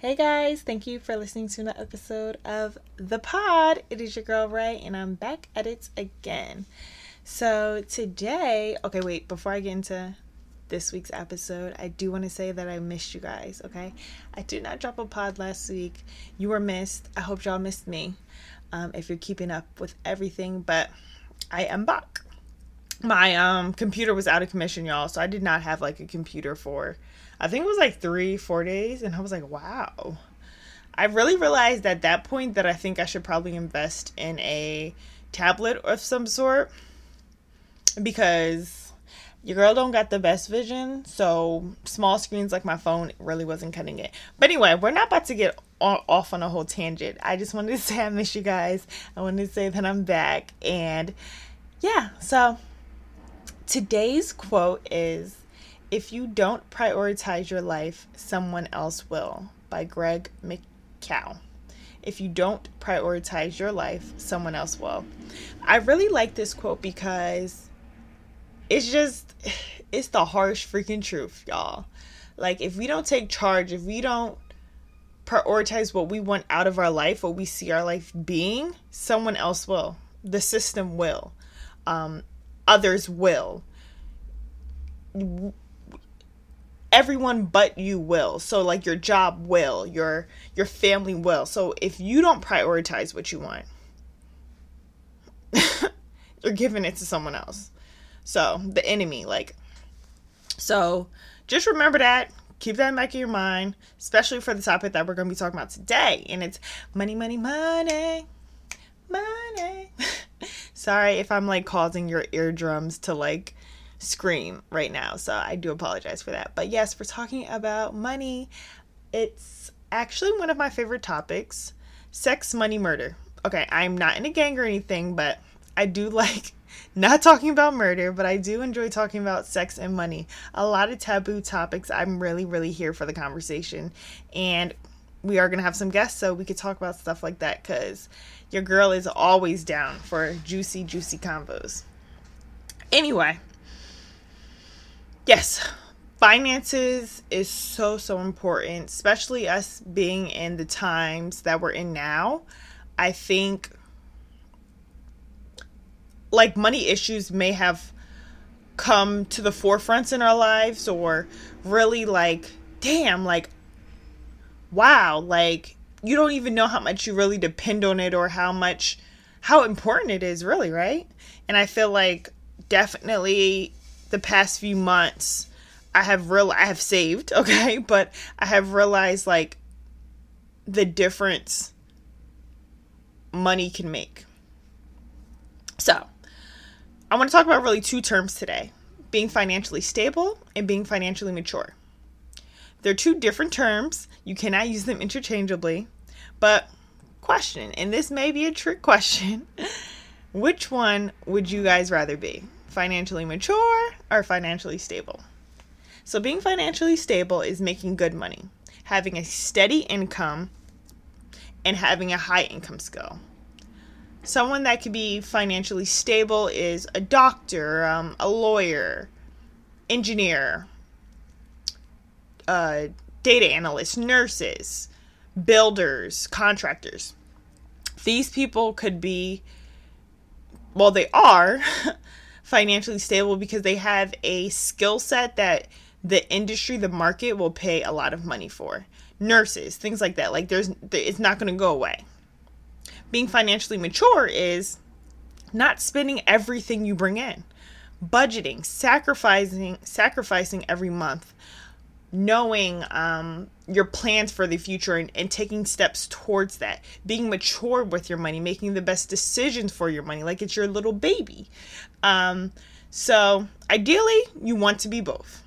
Hey guys, thank you for listening to another episode of The Pod. It is your girl Ray, and I'm back at it again. So, today, okay, wait, before I get into this week's episode, I do want to say that I missed you guys, okay? I did not drop a pod last week. You were missed. I hope y'all missed me um, if you're keeping up with everything, but I am back. My um, computer was out of commission, y'all, so I did not have like a computer for I think it was like three, four days, and I was like, wow. I really realized at that point that I think I should probably invest in a tablet of some sort because your girl don't got the best vision, so small screens like my phone really wasn't cutting it. But anyway, we're not about to get off on a whole tangent. I just wanted to say I miss you guys. I wanted to say that I'm back, and yeah. So today's quote is if You Don't Prioritize Your Life, Someone Else Will by Greg McKeown. If you don't prioritize your life, someone else will. I really like this quote because it's just, it's the harsh freaking truth, y'all. Like, if we don't take charge, if we don't prioritize what we want out of our life, what we see our life being, someone else will. The system will. Um, others will everyone but you will. So like your job will your your family will. So if you don't prioritize what you want you're giving it to someone else. So the enemy like so just remember that. Keep that in back of your mind especially for the topic that we're going to be talking about today and it's money money money money. Sorry if i'm like causing your eardrums to like scream right now. So I do apologize for that. But yes, we're talking about money. It's actually one of my favorite topics sex, money, murder. Okay, I'm not in a gang or anything, but I do like not talking about murder, but I do enjoy talking about sex and money. A lot of taboo topics. I'm really, really here for the conversation. And we are going to have some guests so we could talk about stuff like that because your girl is always down for juicy, juicy combos. Anyway, yes, finances is so so important, especially us being in the times that we're in now. I think like money issues may have come to the forefronts in our lives or really like damn like wow like you don't even know how much you really depend on it or how much how important it is really right and i feel like definitely the past few months I have real I have saved, okay, but I have realized like the difference money can make. So, I want to talk about really two terms today being financially stable and being financially mature. They're two different terms. You cannot use them interchangeably. But, question, and this may be a trick question which one would you guys rather be? financially mature or financially stable. So, being financially stable is making good money, having a steady income, and having a high income skill. Someone that could be financially stable is a doctor, um, a lawyer, engineer, uh, data analysts, nurses, builders, contractors. These people could be, well, they are financially stable because they have a skill set that the industry, the market will pay a lot of money for. Nurses, things like that. Like there's it's not going to go away. Being financially mature is not spending everything you bring in. Budgeting, sacrificing sacrificing every month knowing um, your plans for the future and, and taking steps towards that, being mature with your money, making the best decisions for your money, like it's your little baby. Um, so, ideally, you want to be both.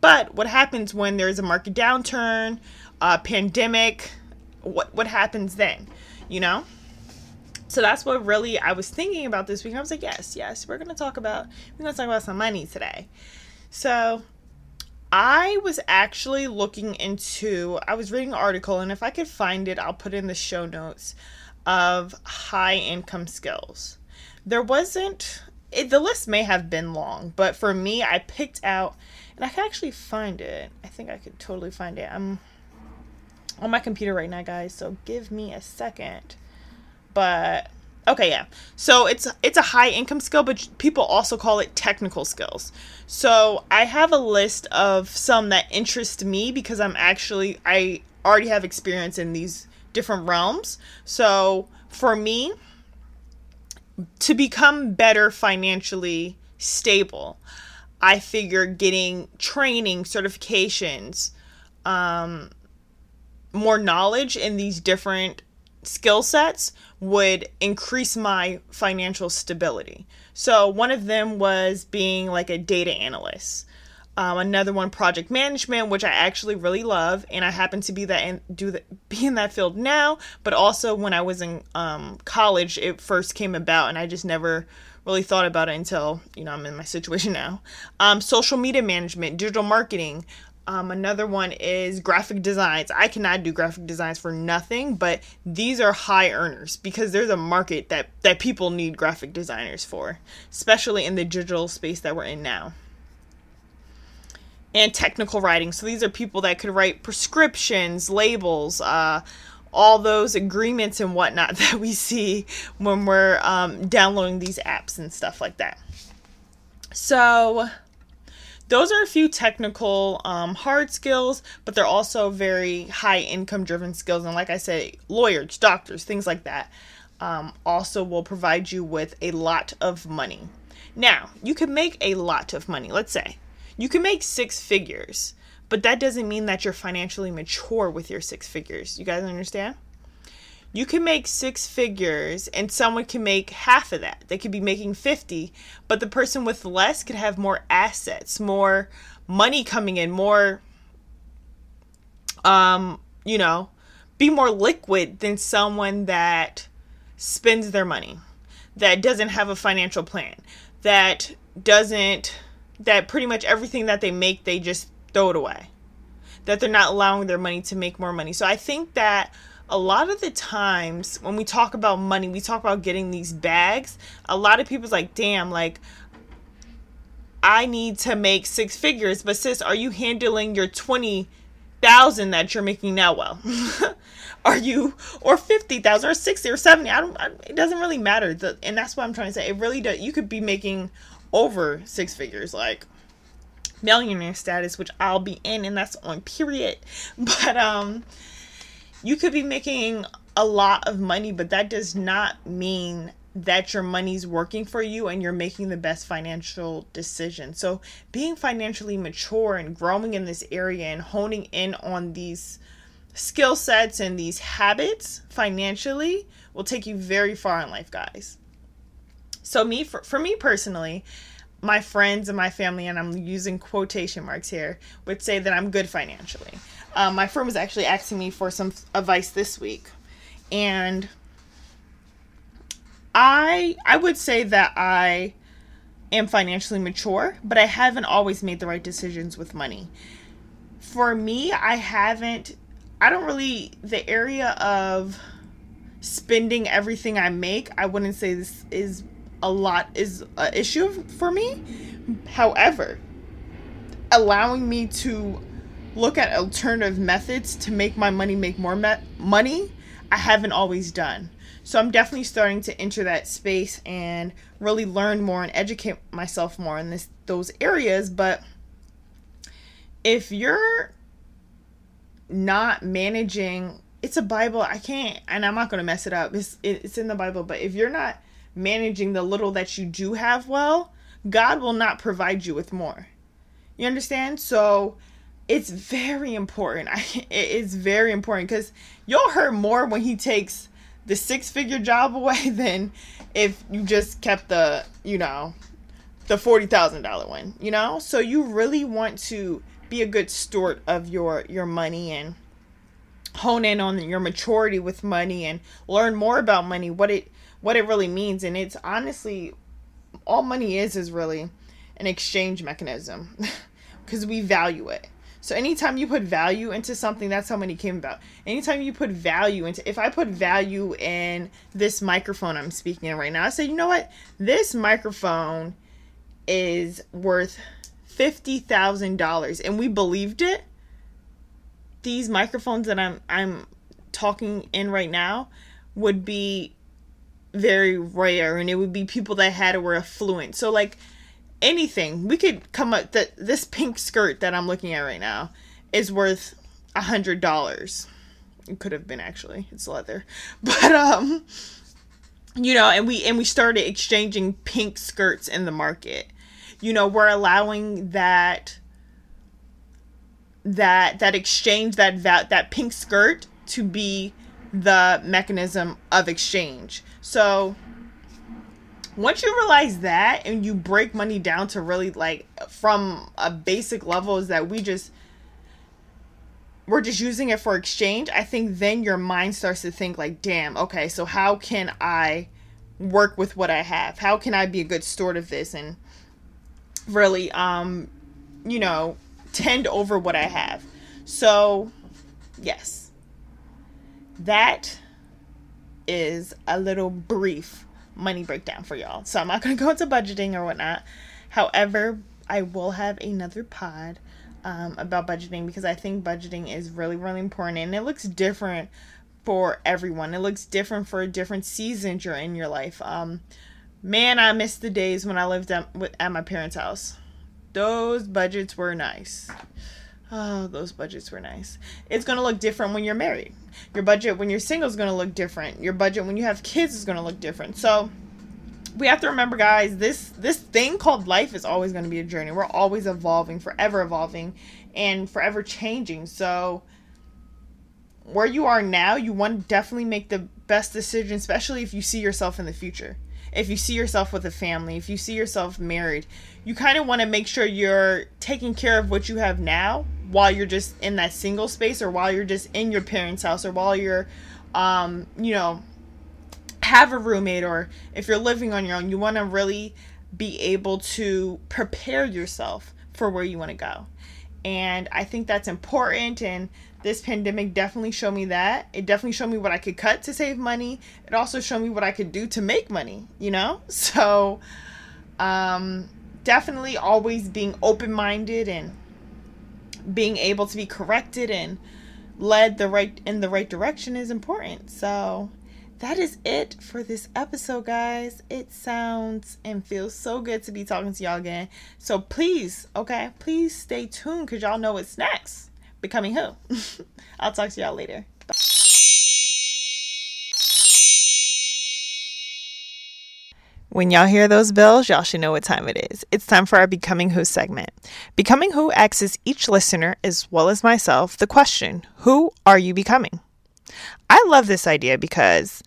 But what happens when there's a market downturn, a pandemic? What what happens then? you know? So that's what really I was thinking about this week. I was like, yes, yes, we're gonna talk about we're gonna talk about some money today. So I was actually looking into I was reading an article and if I could find it, I'll put in the show notes of high income skills. There wasn't it, the list may have been long, but for me, I picked out, and I can actually find it. I think I could totally find it. I'm on my computer right now, guys. So give me a second. But okay, yeah. So it's it's a high income skill, but people also call it technical skills. So I have a list of some that interest me because I'm actually I already have experience in these different realms. So for me, to become better financially stable, I figure getting training, certifications, um, more knowledge in these different skill sets would increase my financial stability. So, one of them was being like a data analyst. Um, another one, project management, which I actually really love, and I happen to be that and do that be in that field now. But also, when I was in um, college, it first came about, and I just never really thought about it until you know I'm in my situation now. Um, social media management, digital marketing. Um, another one is graphic designs. I cannot do graphic designs for nothing, but these are high earners because there's a market that that people need graphic designers for, especially in the digital space that we're in now and technical writing. So these are people that could write prescriptions, labels, uh, all those agreements and whatnot that we see when we're um, downloading these apps and stuff like that. So those are a few technical um, hard skills, but they're also very high income driven skills. And like I said, lawyers, doctors, things like that um, also will provide you with a lot of money. Now, you can make a lot of money. Let's say you can make six figures, but that doesn't mean that you're financially mature with your six figures. You guys understand? You can make six figures and someone can make half of that. They could be making 50, but the person with less could have more assets, more money coming in, more um, you know, be more liquid than someone that spends their money, that doesn't have a financial plan, that doesn't that pretty much everything that they make, they just throw it away. That they're not allowing their money to make more money. So I think that a lot of the times when we talk about money, we talk about getting these bags. A lot of people's like, damn, like, I need to make six figures. But sis, are you handling your 20,000 that you're making now well? are you or 50,000 or 60 or 70? I don't I, it doesn't really matter. The, and that's what I'm trying to say. It really does. You could be making over six figures, like millionaire status, which I'll be in, and that's on period. But um, you could be making a lot of money, but that does not mean that your money's working for you and you're making the best financial decision. So, being financially mature and growing in this area and honing in on these skill sets and these habits financially will take you very far in life, guys. So me for, for me personally, my friends and my family, and I'm using quotation marks here, would say that I'm good financially. Um, my friend was actually asking me for some advice this week, and I I would say that I am financially mature, but I haven't always made the right decisions with money. For me, I haven't. I don't really the area of spending everything I make. I wouldn't say this is a lot is an issue for me. However, allowing me to look at alternative methods to make my money make more me- money, I haven't always done. So I'm definitely starting to enter that space and really learn more and educate myself more in this those areas, but if you're not managing it's a bible i can't and i'm not going to mess it up it's it's in the bible but if you're not managing the little that you do have well, God will not provide you with more. You understand? So it's very important. it is very important because you'll hurt more when he takes the six figure job away than if you just kept the, you know, the $40,000 one, you know? So you really want to be a good steward of your your money and hone in on your maturity with money and learn more about money, what it what it really means. And it's honestly all money is is really an exchange mechanism because we value it. So anytime you put value into something, that's how money came about. Anytime you put value into, if I put value in this microphone I'm speaking in right now, I say, you know what, this microphone is worth fifty thousand dollars, and we believed it. These microphones that I'm I'm talking in right now would be very rare, and it would be people that had it were affluent. So like anything. We could come up that this pink skirt that I'm looking at right now is worth a hundred dollars. It could have been actually. It's leather. But um you know, and we and we started exchanging pink skirts in the market. You know, we're allowing that that that exchange that that that pink skirt to be the mechanism of exchange. So once you realize that and you break money down to really like from a basic level is that we just we're just using it for exchange i think then your mind starts to think like damn okay so how can i work with what i have? How can i be a good steward of this and really um you know tend over what i have? So yes. That is a little brief money breakdown for y'all. So I'm not going to go into budgeting or whatnot. However, I will have another pod um, about budgeting because I think budgeting is really, really important and it looks different for everyone. It looks different for a different seasons you're in your life. Um, man, I miss the days when I lived at, at my parents' house. Those budgets were nice. Oh, those budgets were nice. It's going to look different when you're married. Your budget when you're single is going to look different. Your budget when you have kids is going to look different. So, we have to remember guys, this this thing called life is always going to be a journey. We're always evolving, forever evolving and forever changing. So, where you are now, you want to definitely make the best decision, especially if you see yourself in the future if you see yourself with a family, if you see yourself married, you kind of want to make sure you're taking care of what you have now while you're just in that single space or while you're just in your parents' house or while you're um, you know, have a roommate or if you're living on your own, you want to really be able to prepare yourself for where you want to go. And I think that's important and this pandemic definitely showed me that. It definitely showed me what I could cut to save money. It also showed me what I could do to make money, you know? So, um, definitely always being open minded and being able to be corrected and led the right in the right direction is important. So, that is it for this episode, guys. It sounds and feels so good to be talking to y'all again. So please, okay, please stay tuned because y'all know what's next becoming who. I'll talk to y'all later. When y'all hear those bells, y'all should know what time it is. It's time for our Becoming Who segment. Becoming Who asks each listener, as well as myself, the question Who are you becoming? I love this idea because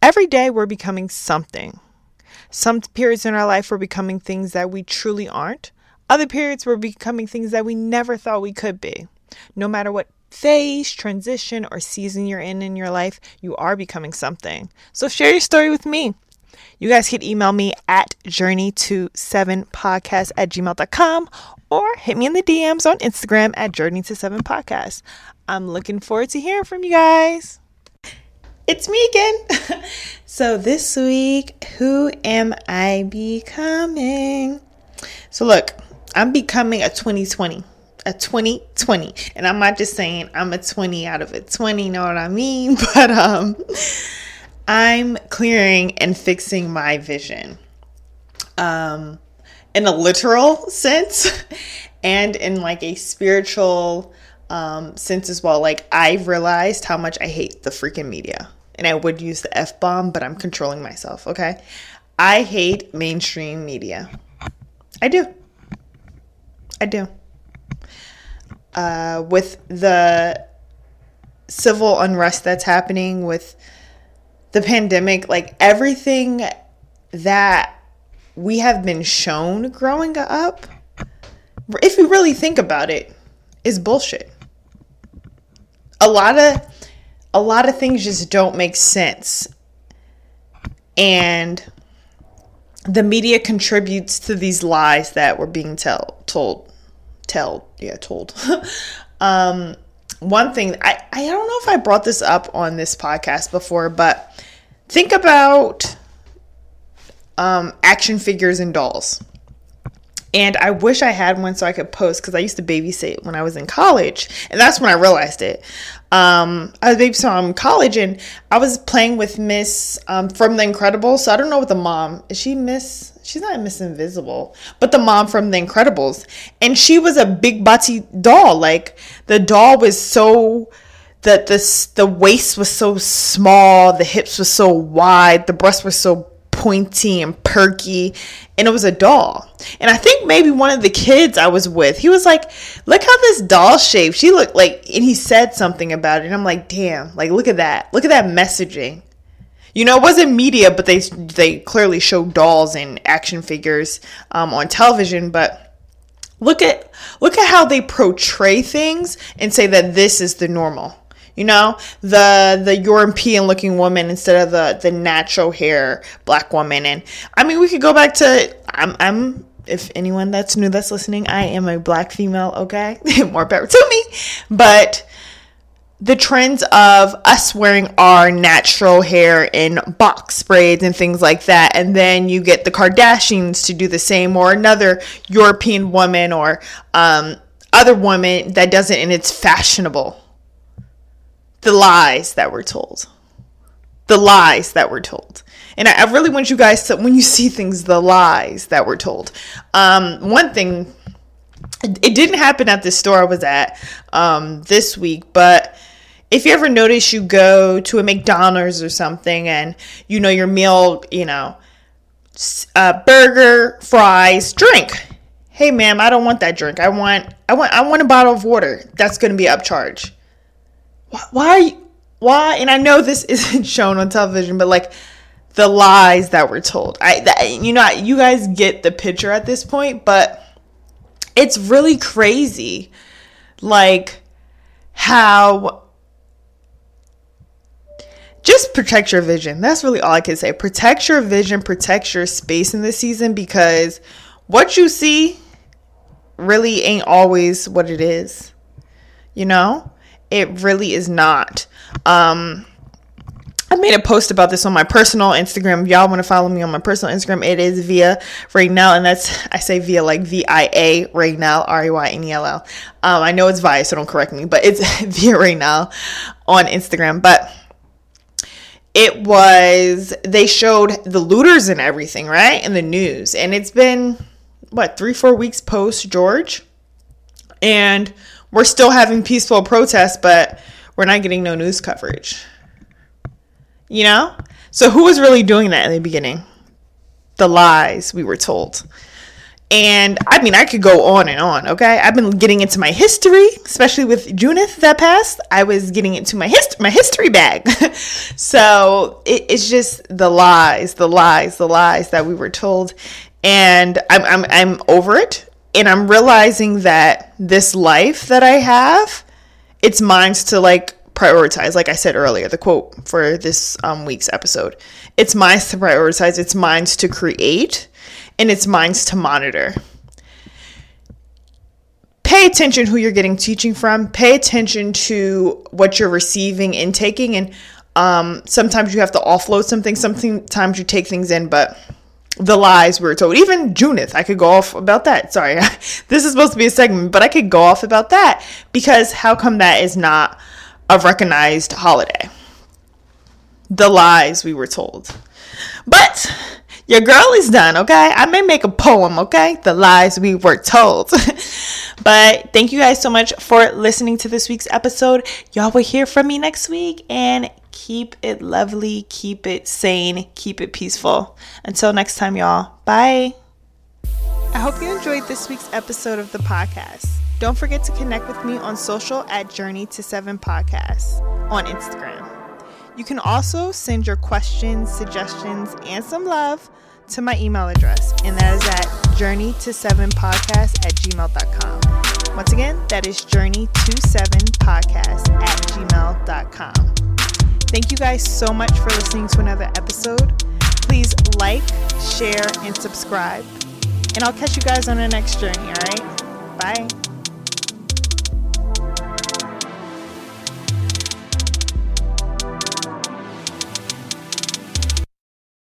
every day we're becoming something. Some periods in our life we're becoming things that we truly aren't. Other periods we're becoming things that we never thought we could be. No matter what phase, transition, or season you're in in your life, you are becoming something. So share your story with me. You guys can email me at journey to seven podcast at gmail.com or hit me in the DMs on Instagram at journey to seven podcast. I'm looking forward to hearing from you guys. It's me again. so this week, who am I becoming? So look, I'm becoming a 2020 a 2020 and i'm not just saying i'm a 20 out of a 20 know what i mean but um i'm clearing and fixing my vision um in a literal sense and in like a spiritual um sense as well. Like I've realized how much i hate the freaking media and i would use the f-bomb but i'm controlling myself okay? I hate mainstream media. I do. I do. Uh, with the civil unrest that's happening with the pandemic, like everything that we have been shown growing up, if you really think about it, is bullshit. A lot of a lot of things just don't make sense. And the media contributes to these lies that were being tell, told. Tell, yeah, told. um, one thing, I, I don't know if I brought this up on this podcast before, but think about um, action figures and dolls. And I wish I had one so I could post because I used to babysit when I was in college. And that's when I realized it. Um, I was babysitting in college and I was playing with Miss um, from The Incredibles. So I don't know what the mom is. She Miss? She's not Miss Invisible, but the mom from The Incredibles. And she was a big butty doll. Like the doll was so that this the waist was so small, the hips were so wide, the breasts were so pointy and perky and it was a doll and i think maybe one of the kids i was with he was like look how this doll shaped she looked like and he said something about it and i'm like damn like look at that look at that messaging you know it wasn't media but they they clearly show dolls and action figures um, on television but look at look at how they portray things and say that this is the normal you know? The the european looking woman instead of the the natural hair black woman. And i mean we could go back to i'm i'm if anyone that's new that's listening i am a black female okay? More power to me. But the trends of us wearing our natural hair in box braids and things like that. And then you get the Kardashians to do the same, or another European woman or um, other woman that does it and it's fashionable the lies that were told. The lies that were told. And I, I really want you guys to, when you see things, the lies that were told. Um, one thing, it didn't happen at the store I was at um, this week, but if you ever notice you go to a McDonald's or something and you know your meal, you know, uh, burger, fries, drink. Hey, ma'am, I don't want that drink. I want, I want, I want a bottle of water. That's going to be upcharge why why and i know this isn't shown on television but like the lies that were told i that, you know you guys get the picture at this point but it's really crazy like how just protect your vision that's really all i can say protect your vision protect your space in this season because what you see really ain't always what it is you know it really is not. Um, I made a post about this on my personal Instagram. If y'all want to follow me on my personal Instagram, it is via Raynell, and that's I say via like V I A Raynell R A Y N E L L. Um, I know it's via, so don't correct me, but it's via Raynell on Instagram. But it was they showed the looters and everything right in the news, and it's been what three four weeks post George, and we're still having peaceful protests, but we're not getting no news coverage. You know? So who was really doing that in the beginning? The lies we were told. And I mean, I could go on and on, okay? I've been getting into my history, especially with Juneteenth that passed. I was getting into my hist- my history bag. so it, it's just the lies, the lies, the lies that we were told. And I'm, I'm, I'm over it and I'm realizing that this life that I have, it's mine to like prioritize. Like I said earlier, the quote for this um, week's episode it's mine to prioritize, it's mine to create, and it's minds to monitor. Pay attention who you're getting teaching from, pay attention to what you're receiving and taking, and um, sometimes you have to offload something, sometimes you take things in, but the lies we were told. Even Juneteenth, I could go off about that. Sorry, this is supposed to be a segment, but I could go off about that because how come that is not a recognized holiday? The lies we were told. But your girl is done, okay? I may make a poem, okay? The lies we were told. but thank you guys so much for listening to this week's episode. Y'all will hear from me next week and keep it lovely, keep it sane, keep it peaceful. Until next time, y'all. Bye. I hope you enjoyed this week's episode of the podcast. Don't forget to connect with me on social at Journey to Seven Podcasts on Instagram. You can also send your questions, suggestions, and some love to my email address, and that is at journey to seven podcast at gmail.com. Once again, that is journey to seven podcast at gmail.com. Thank you guys so much for listening to another episode. Please like, share, and subscribe. And I'll catch you guys on the next journey, all right? Bye.